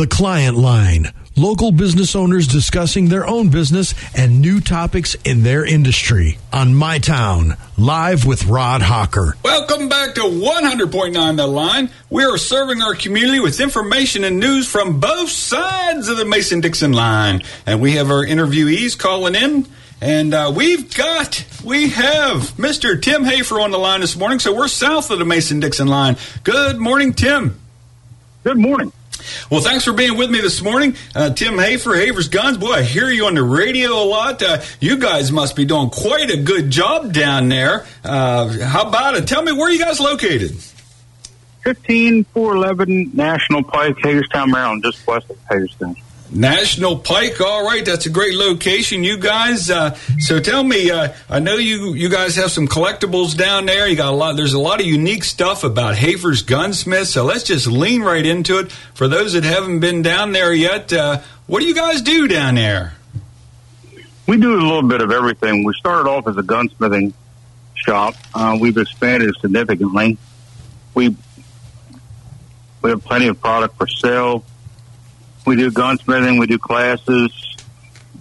The Client Line. Local business owners discussing their own business and new topics in their industry. On My Town, live with Rod Hawker. Welcome back to 100.9 The Line. We are serving our community with information and news from both sides of the Mason Dixon line. And we have our interviewees calling in. And uh, we've got, we have Mr. Tim Hafer on the line this morning. So we're south of the Mason Dixon line. Good morning, Tim. Good morning. Well, thanks for being with me this morning. Uh, Tim Hafer, Hafer's Guns. Boy, I hear you on the radio a lot. Uh, you guys must be doing quite a good job down there. Uh, how about it? Tell me where you guys located? 15411 National Pike, Hagerstown, Maryland, just west of Hagerstown. National Pike. All right, that's a great location, you guys. Uh, so tell me, uh, I know you you guys have some collectibles down there. You got a lot. There's a lot of unique stuff about Hafer's Gunsmith. So let's just lean right into it. For those that haven't been down there yet, uh, what do you guys do down there? We do a little bit of everything. We started off as a gunsmithing shop. Uh, we've expanded significantly. We we have plenty of product for sale. We do gunsmithing. We do classes.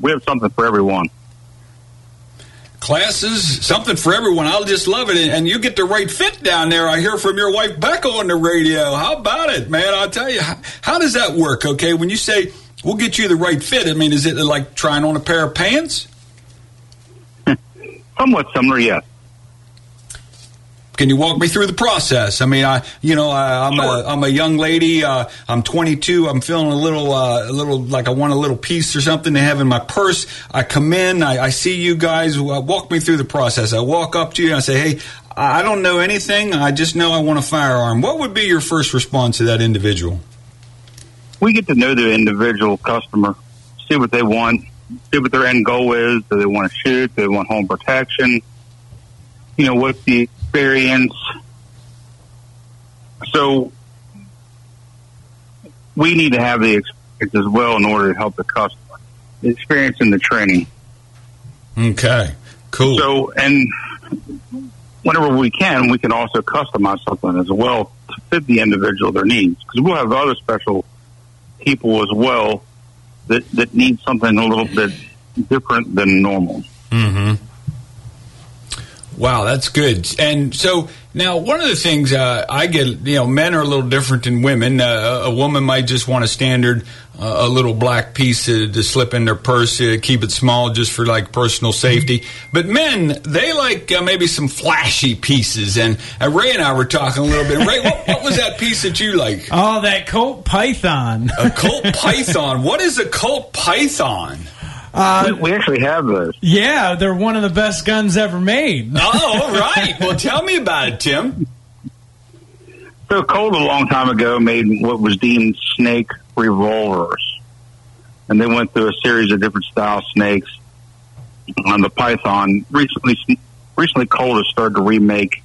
We have something for everyone. Classes, something for everyone. I'll just love it. And you get the right fit down there. I hear from your wife Becca on the radio. How about it, man? I'll tell you. How, how does that work? Okay, when you say we'll get you the right fit, I mean, is it like trying on a pair of pants? Somewhat similar, yes. Can you walk me through the process? I mean, I, you know, I, I'm Sure. a, I'm a young lady. Uh, I'm 22. I'm feeling a little, uh, a little like I want a little piece or something to have in my purse. I come in. I, I see you guys. Uh, walk me through the process. I walk up to you and I say, Hey, I I don't know anything. I just know I want a firearm. What would be your first response to that individual? We get to know the individual customer, see what they want, see what their end goal is. Do they want to shoot? Do they want home protection? You know, what's the experience? So we need to have the experience as well in order to help the customer. The experience and the training. Okay, cool. So, and whenever we can, we can also customize something as well to fit the individual their needs. Because we'll have other special people as well that that need something a little bit different than normal. Mm-hmm. Wow, that's good. And so now, one of the things uh, I get, you know, men are a little different than women. Uh, a woman might just want a standard, uh, a little black piece to, to slip in their purse, uh, keep it small just for like personal safety. But men, they like uh, maybe some flashy pieces. And uh, Ray and I were talking a little bit. Ray, what, what was that piece that you like? Oh, that Colt Python. A Colt Python. What is a Colt Python? We, we actually have those. Yeah, they're one of the best guns ever made. Oh, all right. Well, tell me about it, Tim. So Colt a long time ago made what was deemed snake revolvers, and they went through a series of different style snakes. On the Python, recently, recently Colt has started to remake,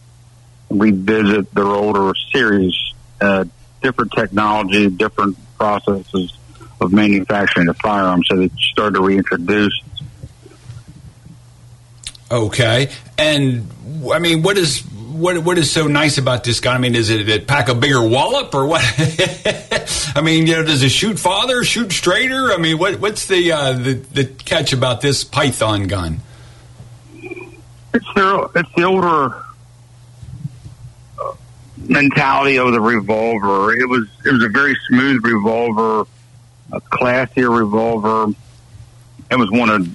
revisit their older series, uh, different technology, different processes of manufacturing the firearms. So they started to reintroduce. Okay, and I mean, what is what what is so nice about this gun? I mean, is it, it pack a bigger wallop or what? I mean, you know, does it shoot farther, shoot straighter? I mean, what what's the uh, the, the catch about this Python gun? It's the it's the older uh, mentality of the revolver. It was it was a very smooth revolver, a classier revolver. It was one of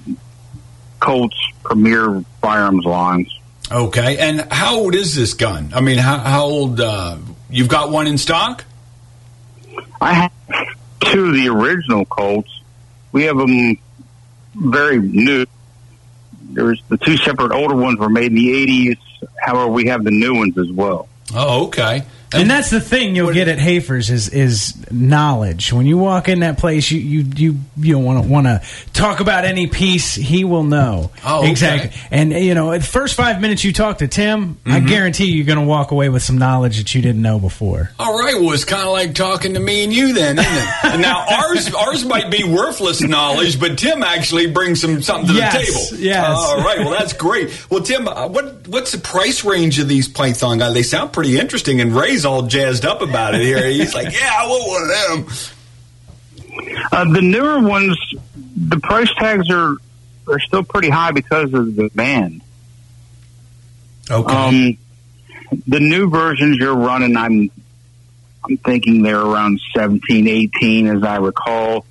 Colt's premier firearms lines. Okay, and how old is this gun? I mean, how, how old? Uh, you've got one in stock? I have two of the original Colts. We have them very new. There's the two separate older ones were made in the 80s. However, we have the new ones as well. Oh, okay. And that's the thing you'll get at Hafer's is is knowledge. When you walk in that place, you you you, you don't want to want to talk about any piece. He will know Oh, okay. exactly. And you know, the first five minutes you talk to Tim, I Mm-hmm. guarantee you're going to walk away with some knowledge that you didn't know before. All right, well, it's kind of like talking to me and you then, isn't it? Now ours ours might be worthless knowledge, but Tim actually brings some something to Yes, the table. yes. All right, well, that's great. Well, Tim, uh, what what's the price range of these Python guys? They sound pretty interesting, and Ray's all jazzed up about it here. He's like, "Yeah, I want one of them." Uh, the newer ones, the price tags are are still pretty high because of the demand. Okay. Um, the new versions you're running, I'm I'm thinking they're around 17, 18, as I recall.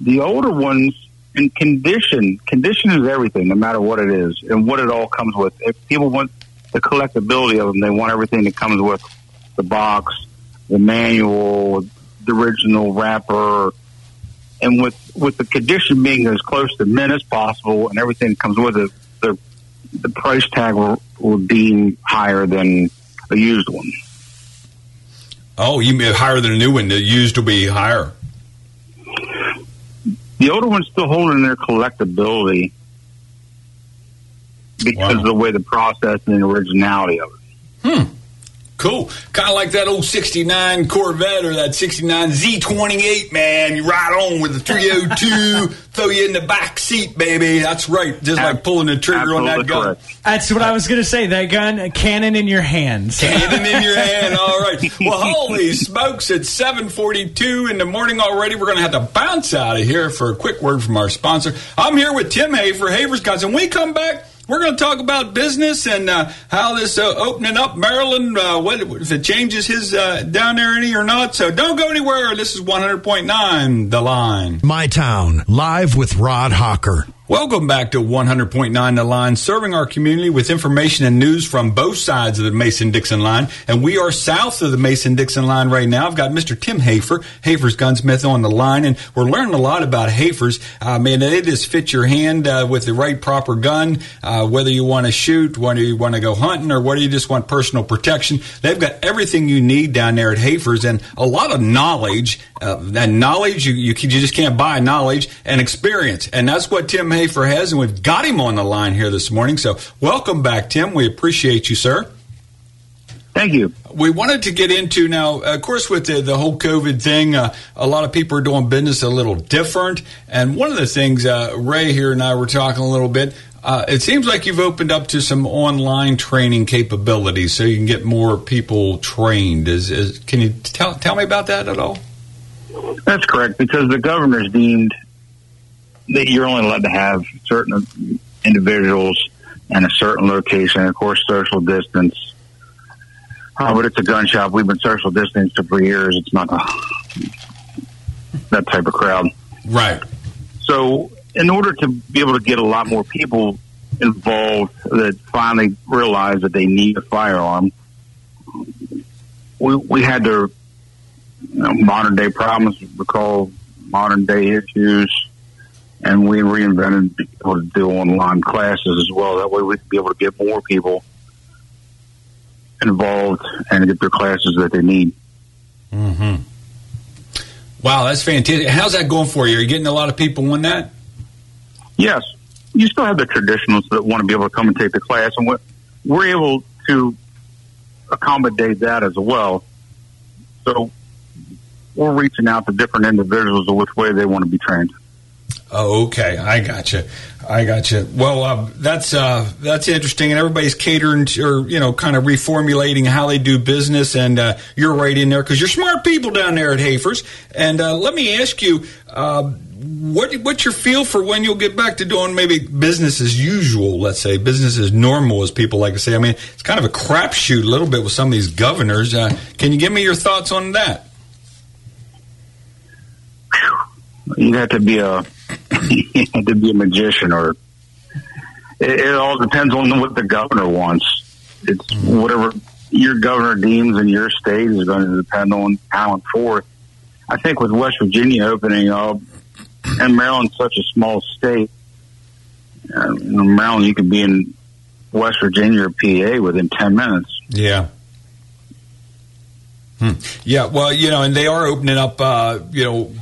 The older ones, in condition, condition is everything, no matter what it is, and what it all comes with. If people want the collectability of them, they want everything that comes with the box, the manual, the original wrapper, and with with the condition being as close to mint as possible, and everything that comes with it, the the price tag will, will deem higher than a used one. oh, you mean higher than a new one? The used will be higher. The older one's still holding their collectability because Wow. of the way the process and the originality of it. Hmm. Cool. Kind of like that old 69 Corvette or that 69 Z28, man. You ride on with the 302, throw you in the back seat, baby. That's right. Just like pulling the trigger on that gun. correct. That's what I was going to say. That gun, a cannon in your hands. Cannon in your hand. All right. Well, holy smokes! It's seven forty-two in the morning already. We're going to have to bounce out of here for a quick word from our sponsor. I'm here with Tim Hafer, Hafer's Guns, and we come back. We're going to talk about business and uh, how this uh, opening up Maryland, uh, what if it changes his uh, down there any or not. So don't go anywhere. This is 100.9 The Line. My Town, live with Rod Hawker. Welcome back to 100.9 The Line, serving our community with information and news from both sides of the Mason Dixon line. And we are south of the Mason Dixon line right now. I've got Mr. Tim Hafer, Hafer's Gunsmith, on the line, and we're learning a lot about Hafer's. Uh, man, they just fit your hand uh, with the right proper gun, uh, whether you want to shoot, whether you want to go hunting, or whether you just want personal protection. They've got everything you need down there at Hafer's and a lot of knowledge. Uh, and knowledge, you, you, you just can't buy knowledge and experience. And that's what Tim Hafer has, and we've got him on the line here this morning. So welcome back, Tim. We appreciate you, sir. Thank you. We wanted to get into now, of course, with the, the whole COVID thing, uh, a lot of people are doing business a little different. And one of the things, uh, Ray here and I were talking a little bit, uh, it seems like you've opened up to some online training capabilities so you can get more people trained. Is, is Can you tell, tell me about that at all? That's correct because the governor's deemed that you're only allowed to have certain individuals in a certain location, of course, social distance. But it's a gun shop. We've been social distanced for years. It's not a, that type of crowd. Right. So, in order to be able to get a lot more people involved that finally realize that they need a firearm, we we had to you know, modern day problems recall modern day issues, and we reinvented being able to do online classes as well. That way, we could be able to get more people involved and get their classes that they need. Mm-hmm. Wow, that's fantastic. How's that going for you? Are you getting a lot of people on that? Yes, you still have the traditionals that want to be able to come and take the class, and we're, we're able to accommodate that as well. So we're reaching out to different individuals of which way they want to be trained. Oh, okay. I got you. I got you. Well, uh, that's uh, that's interesting, and everybody's catering to, or you know, kind of reformulating how they do business. And uh, you're right in there because you're smart people down there at Hafer's. And uh, let me ask you, uh, what what's your feel for when you'll get back to doing maybe business as usual? Let's say business as normal, as people like to say. I mean, it's kind of a crapshoot a little bit with some of these governors. Uh, can you give me your thoughts on that? You have to be a you to be a magician, or it, it all depends on what the governor wants. It's whatever your governor deems in your state is going to depend on how and forth. I think with West Virginia opening up, and Maryland's such a small state, uh, in Maryland you could be in West Virginia or PA within ten minutes. Yeah. Hmm. Yeah, well, you know, and they are opening up, uh, you know,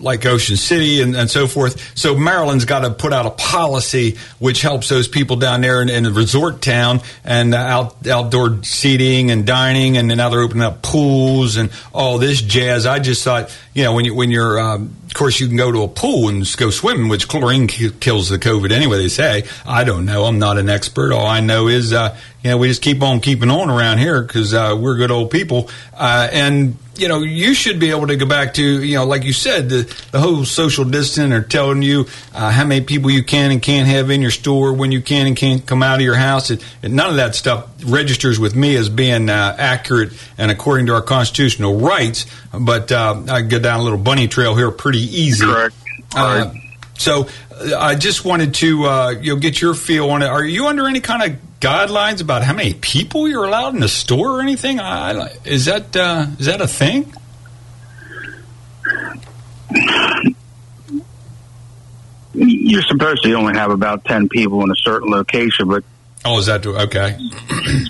like Ocean City and, and so forth. So Maryland's got to put out a policy which helps those people down there in, in the resort town and uh, out, outdoor seating and dining, and now they're opening up pools and all this jazz. I just thought, you know, when you when you're um, of course, you can go to a pool and go swimming, which chlorine kills the COVID anyway. They say. I don't know. I'm not an expert. All I know is, uh, you know, we just keep on keeping on around here because uh, we're good old people, uh, and you know, you should be able to go back to, you know, like you said, the, the whole social distance or telling you uh, how many people you can and can't have in your store, when you can and can't come out of your house. It, none of that stuff registers with me as being uh, accurate and according to our constitutional rights. But uh, I get down a little bunny trail here pretty easy. Correct. Uh, so uh, I just wanted to uh, you know get your feel on it. Are you under any kind of guidelines about how many people you're allowed in the store or anything? I, is that uh, is that a thing? You're supposed to only have about ten people in a certain location, but oh, is that okay?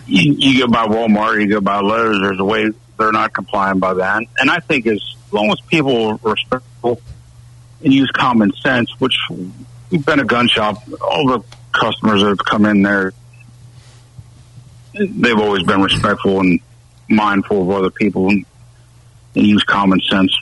you, you go by Walmart, you go by Lowe's. There's a way they're not complying by that, and I think as long as people are respectful and use common sense, which we've been a gun shop, all the customers that have come in there they've always been respectful and mindful of other people and, and use common sense.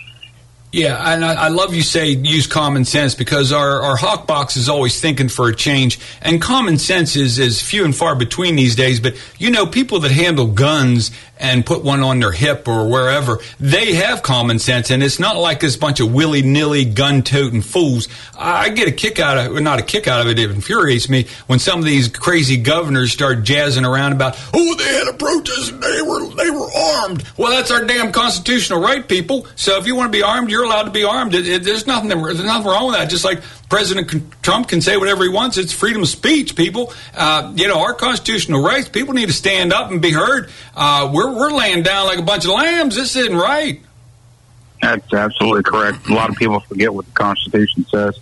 Yeah, and I, I, love you say use common sense because our, our hawk box is always thinking for a change, and common sense is, is few and far between these days. But you know, people that handle guns and put one on their hip or wherever, they have common sense, and it's not like this bunch of willy nilly gun toting fools. I get a kick out of, not a kick out of it. It infuriates me when some of these crazy governors start jazzing around about, oh, they had a protest and they were they were armed. Well, that's our damn constitutional right, people. So if you want to be armed, you're allowed to be armed. It, it, there's nothing there's nothing wrong with that. Just like President Trump can say whatever he wants. It's freedom of speech, people. Uh, you know, our constitutional rights. People need to stand up and be heard. Uh, we're we're laying down like a bunch of lambs. This isn't right. That's absolutely correct. A lot of people forget what the Constitution says.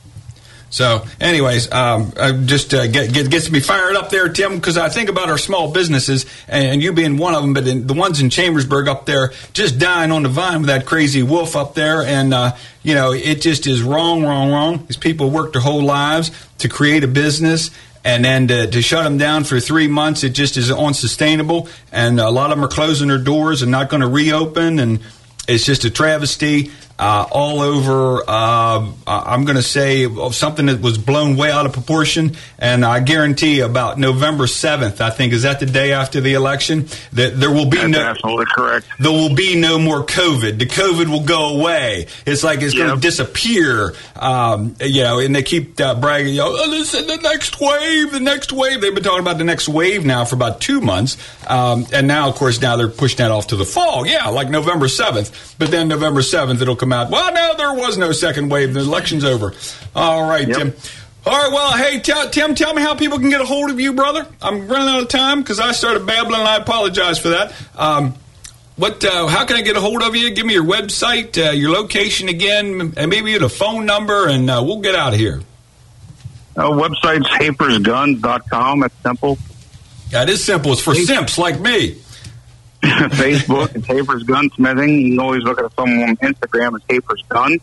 So, anyways, um, just uh, get, get, gets me fired up there, Tim, because I think about our small businesses, and you being one of them, but in, the ones in Chambersburg up there, just dying on the vine with that crazy wolf up there, and uh, you know, it just is wrong, wrong, wrong. These people work their whole lives to create a business, and then to, to, shut them down for three months, it just is unsustainable. And a lot of them are closing their doors and not going to reopen, and it's just a travesty uh, all over. Uh, I'm going to say something that was blown way out of proportion, and I guarantee about November 7th, I think is that the day after the election that there will be That's no absolutely correct. There will be no more COVID. The COVID will go away. It's like it's yep. going to disappear. Um, you know, and they keep uh, bragging. You know, oh, this is the next wave, the next wave. They've been talking about the next wave now for about two months, um, and now, of course, now they're pushing that off to the fall. Yeah, like November 7th. But then November 7th, it'll out. Well, no, there was no second wave. The election's over. All right, yep. Tim. All right, well, hey, Tim, tell me how people can get a hold of you, brother. I'm running out of time because I started babbling, and I apologize for that. Um, what? Uh, how can I get a hold of you? Give me your website, uh, your location again, and maybe the phone number, and uh, we'll get out of here. Uh, website's hafersguns.com. It's simple. Yeah, it is simple. It's for simps like me. Facebook it's Hafer's Gunsmithing. You can always look at us on Instagram as Hafer's Gun.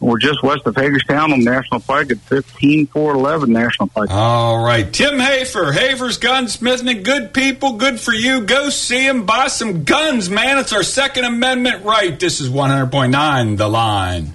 We're just west of Hagerstown on National Pike at 15411 National Pike. All right. Tim Hafer, Hafer's Gunsmithing. Good people, good for you. Go see him, buy some guns, man. It's our Second Amendment right. This is 100.9 The Line.